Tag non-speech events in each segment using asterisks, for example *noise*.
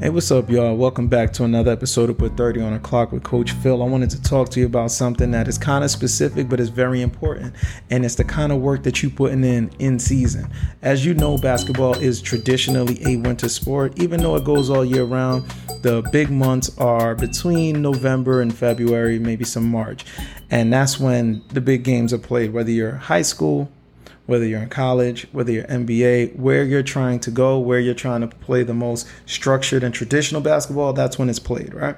Hey, what's up, y'all? Welcome back to another episode of Put 30 on a Clock with Coach Phil. I wanted to talk to you about something that is kind of specific, but it's very important, and it's the kind of work that you're putting in in season. As you know, basketball is traditionally a winter sport, even though it goes all year round. The big months are between November and February, maybe some March, and that's when the big games are played. Whether you're high school, whether you're in college, whether you're NBA, where you're trying to go, where you're trying to play the most structured and traditional basketball, that's when it's played, right?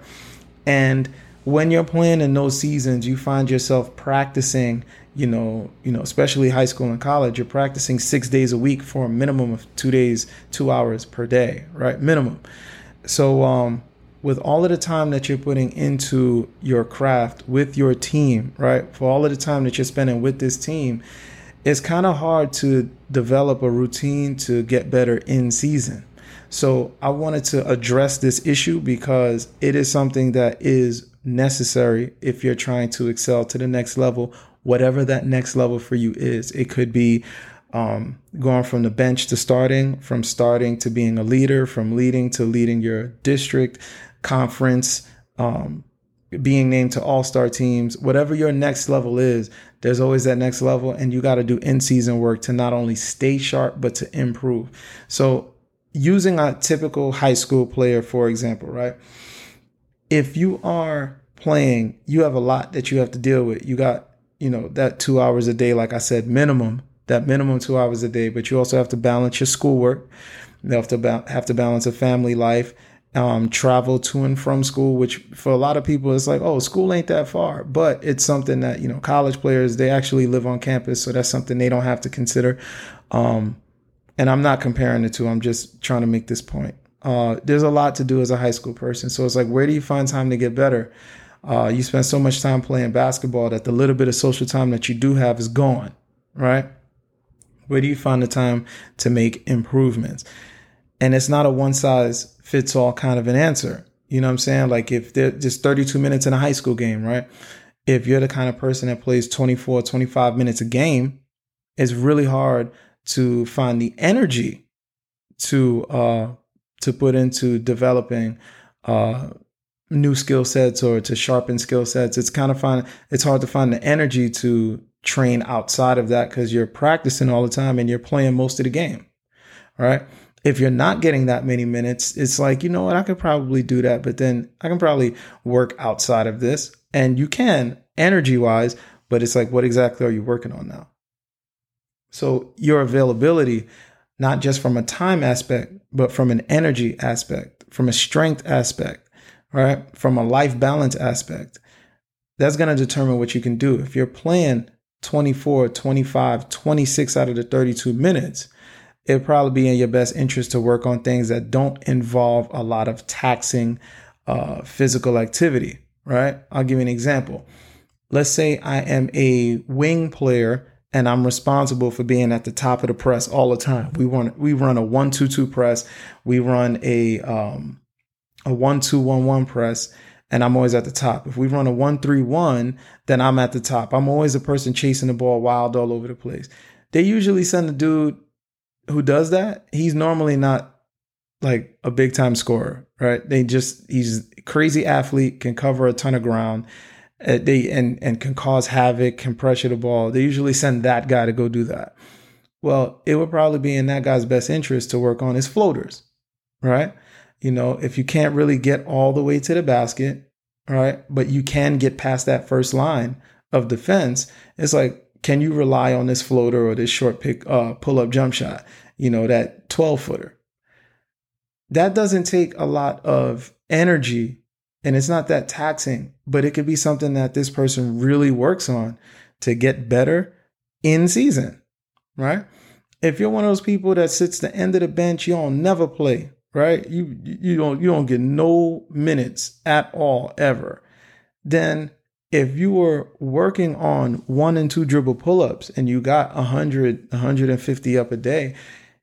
And when you're playing in those seasons, you find yourself practicing, you know, you know, especially high school and college, you're practicing 6 days a week for a minimum of 2 days, 2 hours per day, right? Minimum. So um with all of the time that you're putting into your craft with your team, right? For all of the time that you're spending with this team, it's kind of hard to develop a routine to get better in season. So I wanted to address this issue because it is something that is necessary if you're trying to excel to the next level, whatever that next level for you is. It could be um, going from the bench to starting, from starting to being a leader, from leading to leading your district, conference, um, being named to all star teams, whatever your next level is, there's always that next level. And you got to do in season work to not only stay sharp, but to improve. So, using a typical high school player, for example, right? If you are playing, you have a lot that you have to deal with. You got, you know, that two hours a day, like I said, minimum, that minimum two hours a day, but you also have to balance your schoolwork. You have to ba- have to balance a family life um, travel to and from school, which for a lot of people it's like, oh, school ain't that far, but it's something that you know college players they actually live on campus, so that's something they don't have to consider. Um, and I'm not comparing the two; I'm just trying to make this point. Uh, there's a lot to do as a high school person, so it's like, where do you find time to get better? Uh, you spend so much time playing basketball that the little bit of social time that you do have is gone, right? Where do you find the time to make improvements? And it's not a one size fits all kind of an answer. You know what I'm saying? Like if there's just 32 minutes in a high school game, right? If you're the kind of person that plays 24, 25 minutes a game, it's really hard to find the energy to uh to put into developing uh new skill sets or to sharpen skill sets. It's kind of fun. It's hard to find the energy to train outside of that because you're practicing all the time and you're playing most of the game. All right if you're not getting that many minutes, it's like, you know what, I could probably do that, but then I can probably work outside of this. And you can energy wise, but it's like, what exactly are you working on now? So your availability, not just from a time aspect, but from an energy aspect, from a strength aspect, right? From a life balance aspect, that's going to determine what you can do. If you're playing 24, 25, 26 out of the 32 minutes, it'd probably be in your best interest to work on things that don't involve a lot of taxing uh, physical activity, right? I'll give you an example. Let's say I am a wing player and I'm responsible for being at the top of the press all the time. We run we run a one two two press, we run a um, a one two one one press, and I'm always at the top. If we run a one three one, then I'm at the top. I'm always a person chasing the ball wild all over the place. They usually send the dude who does that, he's normally not like a big time scorer, right? They just he's crazy athlete, can cover a ton of ground. Uh, they and and can cause havoc, can pressure the ball. They usually send that guy to go do that. Well, it would probably be in that guy's best interest to work on his floaters, right? You know, if you can't really get all the way to the basket, right, but you can get past that first line of defense, it's like can you rely on this floater or this short pick uh, pull up jump shot? You know, that 12 footer. That doesn't take a lot of energy and it's not that taxing, but it could be something that this person really works on to get better in season, right? If you're one of those people that sits the end of the bench, you don't never play, right? You you don't you don't get no minutes at all ever. Then if you were working on one and two dribble pull-ups and you got 100 150 up a day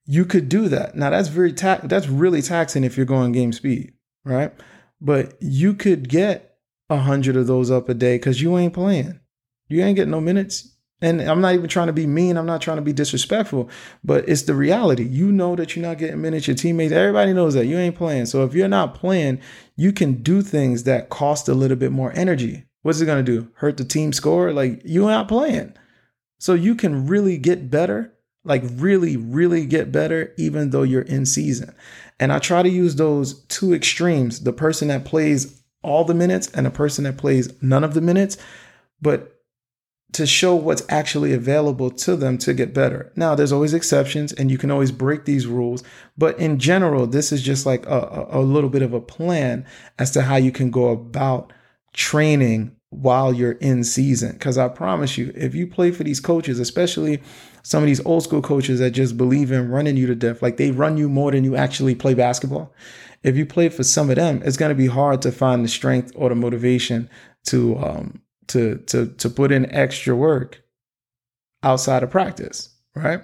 you could do that now that's very ta- that's really taxing if you're going game speed right but you could get 100 of those up a day because you ain't playing you ain't getting no minutes And I'm not even trying to be mean. I'm not trying to be disrespectful, but it's the reality. You know that you're not getting minutes. Your teammates, everybody knows that you ain't playing. So if you're not playing, you can do things that cost a little bit more energy. What's it going to do? Hurt the team score? Like you're not playing. So you can really get better, like really, really get better, even though you're in season. And I try to use those two extremes the person that plays all the minutes and a person that plays none of the minutes. But to show what's actually available to them to get better. Now, there's always exceptions and you can always break these rules, but in general, this is just like a, a, little bit of a plan as to how you can go about training while you're in season. Because I promise you, if you play for these coaches, especially some of these old school coaches that just believe in running you to death, like they run you more than you actually play basketball. If you play for some of them, it's going to be hard to find the strength or the motivation to um, to to to put in extra work outside of practice, right?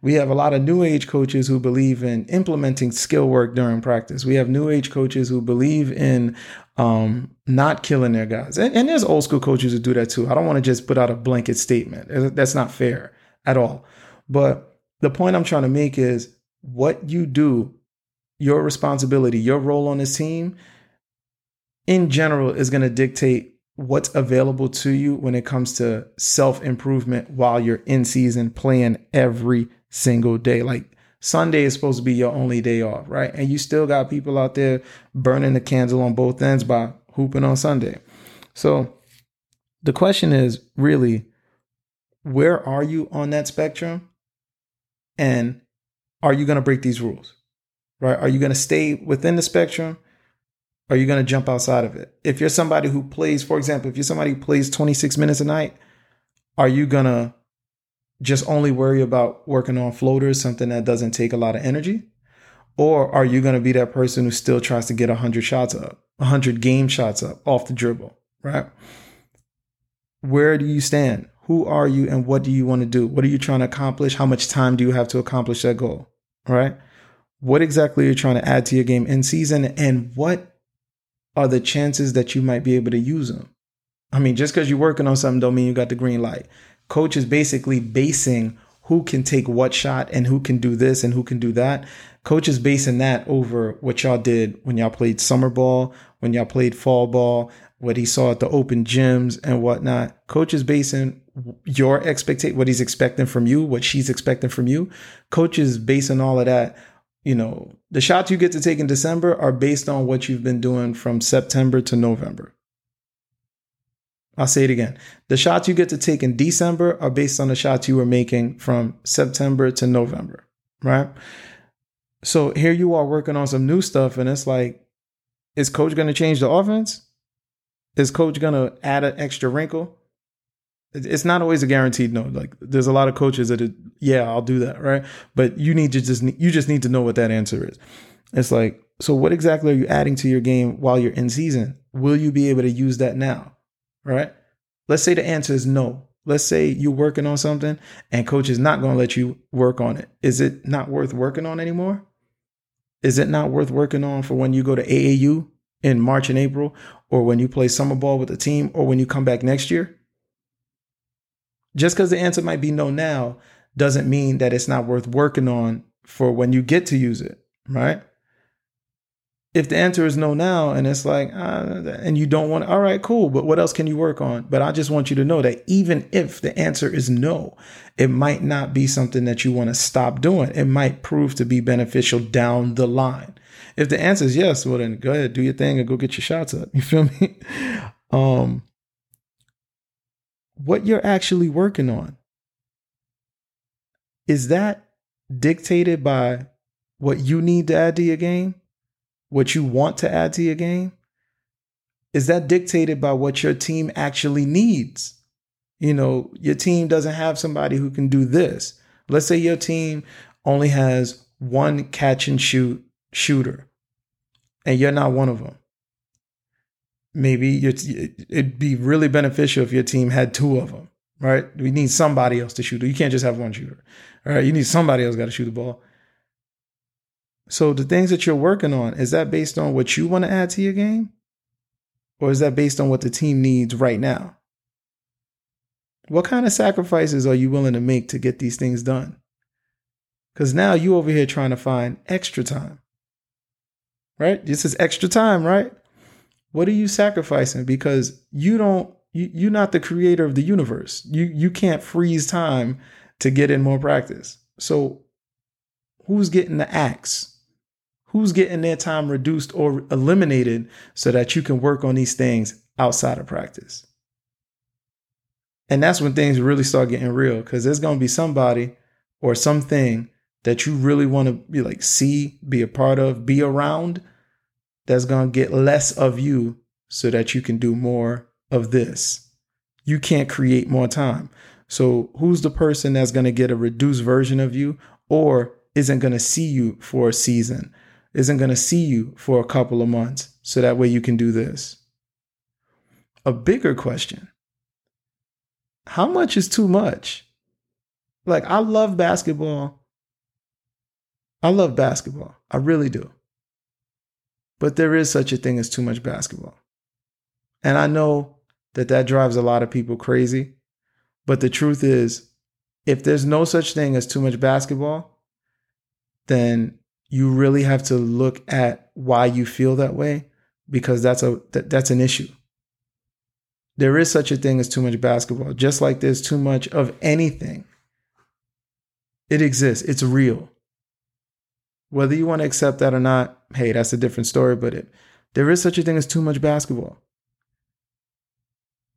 We have a lot of new age coaches who believe in implementing skill work during practice. We have new age coaches who believe in um, not killing their guys. And, and there's old school coaches who do that too. I don't want to just put out a blanket statement. That's not fair at all. But the point I'm trying to make is what you do, your responsibility, your role on this team in general is going to dictate what's available to you when it comes to self improvement while you're in season playing every single day. Like Sunday is supposed to be your only day off, right? And you still got people out there burning the candle on both ends by hooping on Sunday. So the question is really, where are you on that spectrum? And are you going to break these rules? Right? Are you going to stay within the spectrum? are you going to jump outside of it? If you're somebody who plays, for example, if you're somebody who plays 26 minutes a night, are you going to just only worry about working on floaters, something that doesn't take a lot of energy? Or are you going to be that person who still tries to get 100 shots up, 100 game shots up off the dribble, right? Where do you stand? Who are you and what do you want to do? What are you trying to accomplish? How much time do you have to accomplish that goal, right? What exactly are you trying to add to your game in season and what are the chances that you might be able to use them. I mean, just because you're working on something don't mean you got the green light. Coach is basically basing who can take what shot and who can do this and who can do that. Coach is basing that over what y'all did when y'all played summer ball, when y'all played fall ball, what he saw at the open gyms and whatnot. Coach is basing your expectation, what he's expecting from you, what she's expecting from you. Coach is basing all of that you know, the shots you get to take in December are based on what you've been doing from September to November. I'll say it again. The shots you get to take in December are based on the shots you were making from September to November, right? So here you are working on some new stuff, and it's like, is coach going to change the offense? Is coach going to add an extra wrinkle? it's not always a guaranteed no. Like there's a lot of coaches that, yeah, I'll do that, right? But you need to just you just need to know what that answer is. It's like, so what exactly are you adding to your game while you're in season? Will you be able to use that now, right? Let's say the answer is no. Let's say you're working on something and coach is not going to let you work on it. Is it not worth working on anymore? Is it not worth working on for when you go to AAU in March and April, or when you play summer ball with the team, or when you come back next year? Just because the answer might be no now doesn't mean that it's not worth working on for when you get to use it, right? If the answer is no now and it's like, uh, and you don't want, all right, cool, but what else can you work on? But I just want you to know that even if the answer is no, it might not be something that you want to stop doing. It might prove to be beneficial down the line. If the answer is yes, well, then go ahead, do your thing and go get your shots up. *laughs* You feel me? Um, what you're actually working on is that dictated by what you need to add to your game what you want to add to your game is that dictated by what your team actually needs you know your team doesn't have somebody who can do this let's say your team only has one catch and shoot shooter and you're not one of them maybe it'd be really beneficial if your team had two of them, right? We need somebody else to shoot. You can't just have one shooter, all right? You need somebody else got to shoot the ball. So the things that you're working on is that based on what you want to add to your game, or is that based on what the team needs right now? What kind of sacrifices are you willing to make to get these things done? Because now you over here trying to find extra time. Right? This is extra time, right? What are you sacrificing? Because you don't you, you're not the creator of the universe. You you can't freeze time to get in more practice. So who's getting the axe? Who's getting their time reduced or eliminated so that you can work on these things outside of practice? And that's when things really start getting real because there's going to be somebody or something that you really want to be like see, be a part of, be around that's going to get less of you so that you can do more of this. You can't create more time. So, who's the person that's going to get a reduced version of you or isn't going to see you for a season, isn't going to see you for a couple of months so that way you can do this? A bigger question how much is too much? Like, I love basketball. I love basketball. I really do. But there is such a thing as too much basketball. And I know that that drives a lot of people crazy. But the truth is, if there's no such thing as too much basketball, then you really have to look at why you feel that way because that's a that, that's an issue. There is such a thing as too much basketball, just like there's too much of anything. It exists. It's real. Whether you want to accept that or not, hey, that's a different story, but it there is such a thing as too much basketball.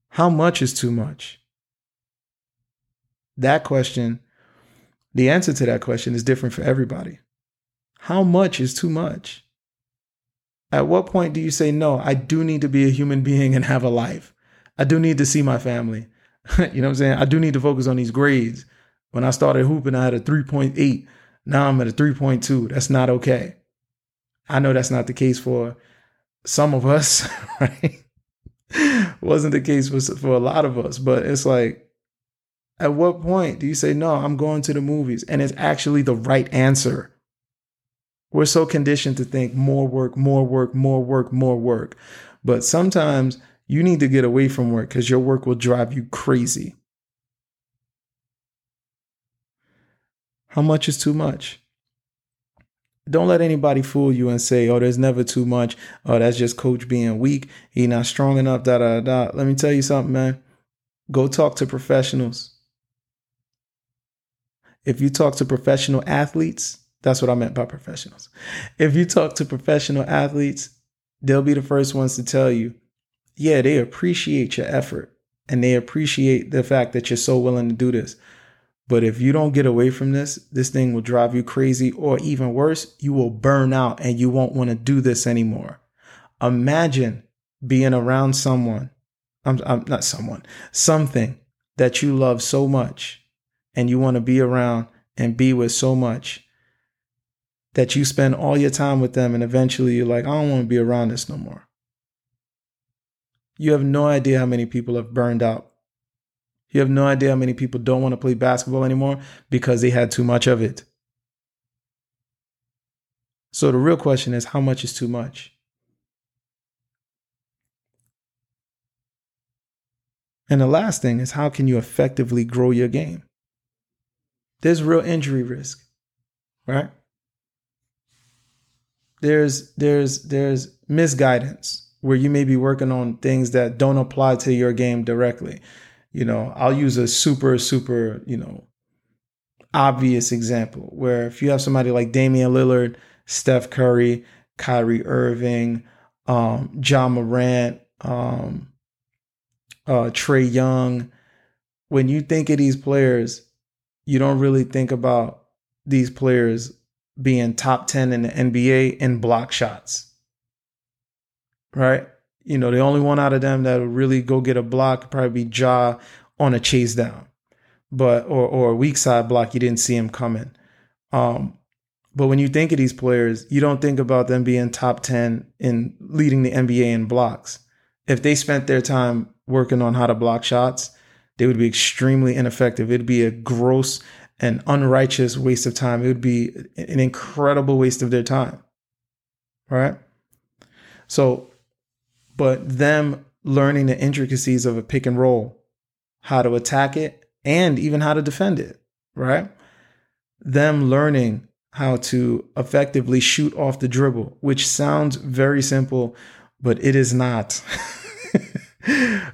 How much is too much? That question, the answer to that question is different for everybody. How much is too much? At what point do you say, no, I do need to be a human being and have a life? I do need to see my family. *laughs* you know what I'm saying? I do need to focus on these grades. When I started hooping, I had a 3.8. Now I'm at a 3.2. That's not okay. I know that's not the case for some of us, *laughs* right? Wasn't the case for, for a lot of us, but it's like, at what point do you say, no, I'm going to the movies? And it's actually the right answer. We're so conditioned to think more work, more work, more work, more work. But sometimes you need to get away from work because your work will drive you crazy. How much is too much? Don't let anybody fool you and say, oh, there's never too much. Oh, that's just coach being weak. He not strong enough, da da da. Let me tell you something, man. Go talk to professionals. If you talk to professional athletes, that's what I meant by professionals. If you talk to professional athletes, they'll be the first ones to tell you yeah, they appreciate your effort and they appreciate the fact that you're so willing to do this. But if you don't get away from this, this thing will drive you crazy, or even worse, you will burn out and you won't want to do this anymore. Imagine being around someone, I'm, I'm not someone, something that you love so much and you want to be around and be with so much that you spend all your time with them and eventually you're like, I don't want to be around this no more. You have no idea how many people have burned out. You have no idea how many people don't want to play basketball anymore because they had too much of it. So the real question is how much is too much? And the last thing is how can you effectively grow your game? There's real injury risk, right? There's there's there's misguidance where you may be working on things that don't apply to your game directly. You know, I'll use a super, super, you know, obvious example where if you have somebody like Damian Lillard, Steph Curry, Kyrie Irving, um, Ja Morant, um, uh, Trae Young, when you think of these players, you don't really think about these players being top 10 in the NBA in block shots right? You know, the only one out of them that would really go get a block probably be Ja on a chase down, but or or a weak side block. You didn't see him coming. Um, but when you think of these players, you don't think about them being top ten in leading the NBA in blocks. If they spent their time working on how to block shots, they would be extremely ineffective. It'd be a gross and unrighteous waste of time. It would be an incredible waste of their time. Right? So but them learning the intricacies of a pick and roll, how to attack it, and even how to defend it, right? Them learning how to effectively shoot off the dribble, which sounds very simple, but it is not. *laughs*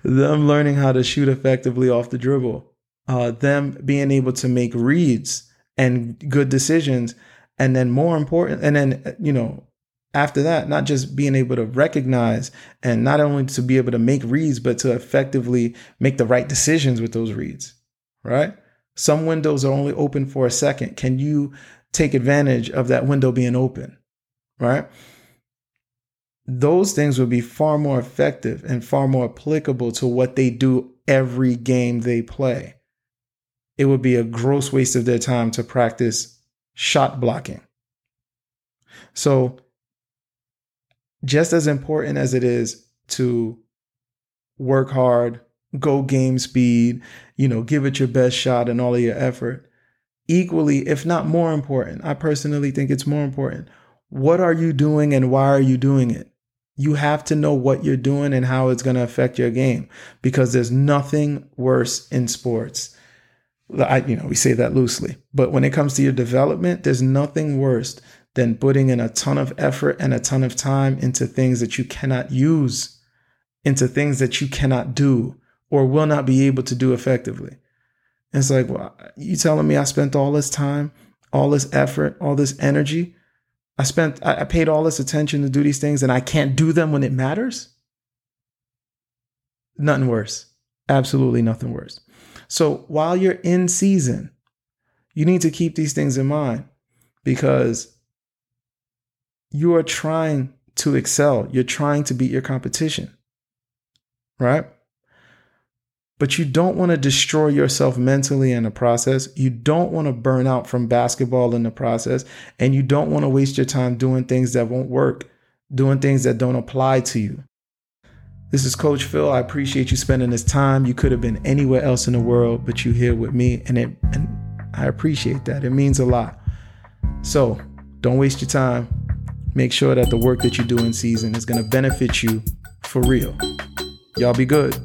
them learning how to shoot effectively off the dribble, uh, them being able to make reads and good decisions, and then more important, and then you know after that, not just being able to recognize and not only to be able to make reads, but to effectively make the right decisions with those reads, right? Some windows are only open for a second. Can you take advantage of that window being open, right? Those things would be far more effective and far more applicable to what they do every game they play. It would be a gross waste of their time to practice shot blocking. So, just as important as it is to work hard, go game speed, you know, give it your best shot and all of your effort, equally, if not more important, I personally think it's more important. What are you doing and why are you doing it? You have to know what you're doing and how it's going to affect your game because there's nothing worse in sports. I, you know, we say that loosely, but when it comes to your development, there's nothing worse than putting in a ton of effort and a ton of time into things that you cannot use, into things that you cannot do or will not be able to do effectively. It's like, well, you telling me I spent all this time, all this effort, all this energy? I spent, I paid all this attention to do these things and I can't do them when it matters? Nothing worse. Absolutely nothing worse. So while you're in season, you need to keep these things in mind because you are trying to excel. You're trying to beat your competition, right? But you don't want to destroy yourself mentally in the process. You don't want to burn out from basketball in the process. And you don't want to waste your time doing things that won't work, doing things that don't apply to you. This is Coach Phil. I appreciate you spending this time. You could have been anywhere else in the world, but you here with me, and it and I appreciate that. It means a lot. So don't waste your time make sure that the work that you do in season is going to benefit you for real. Y'all be good.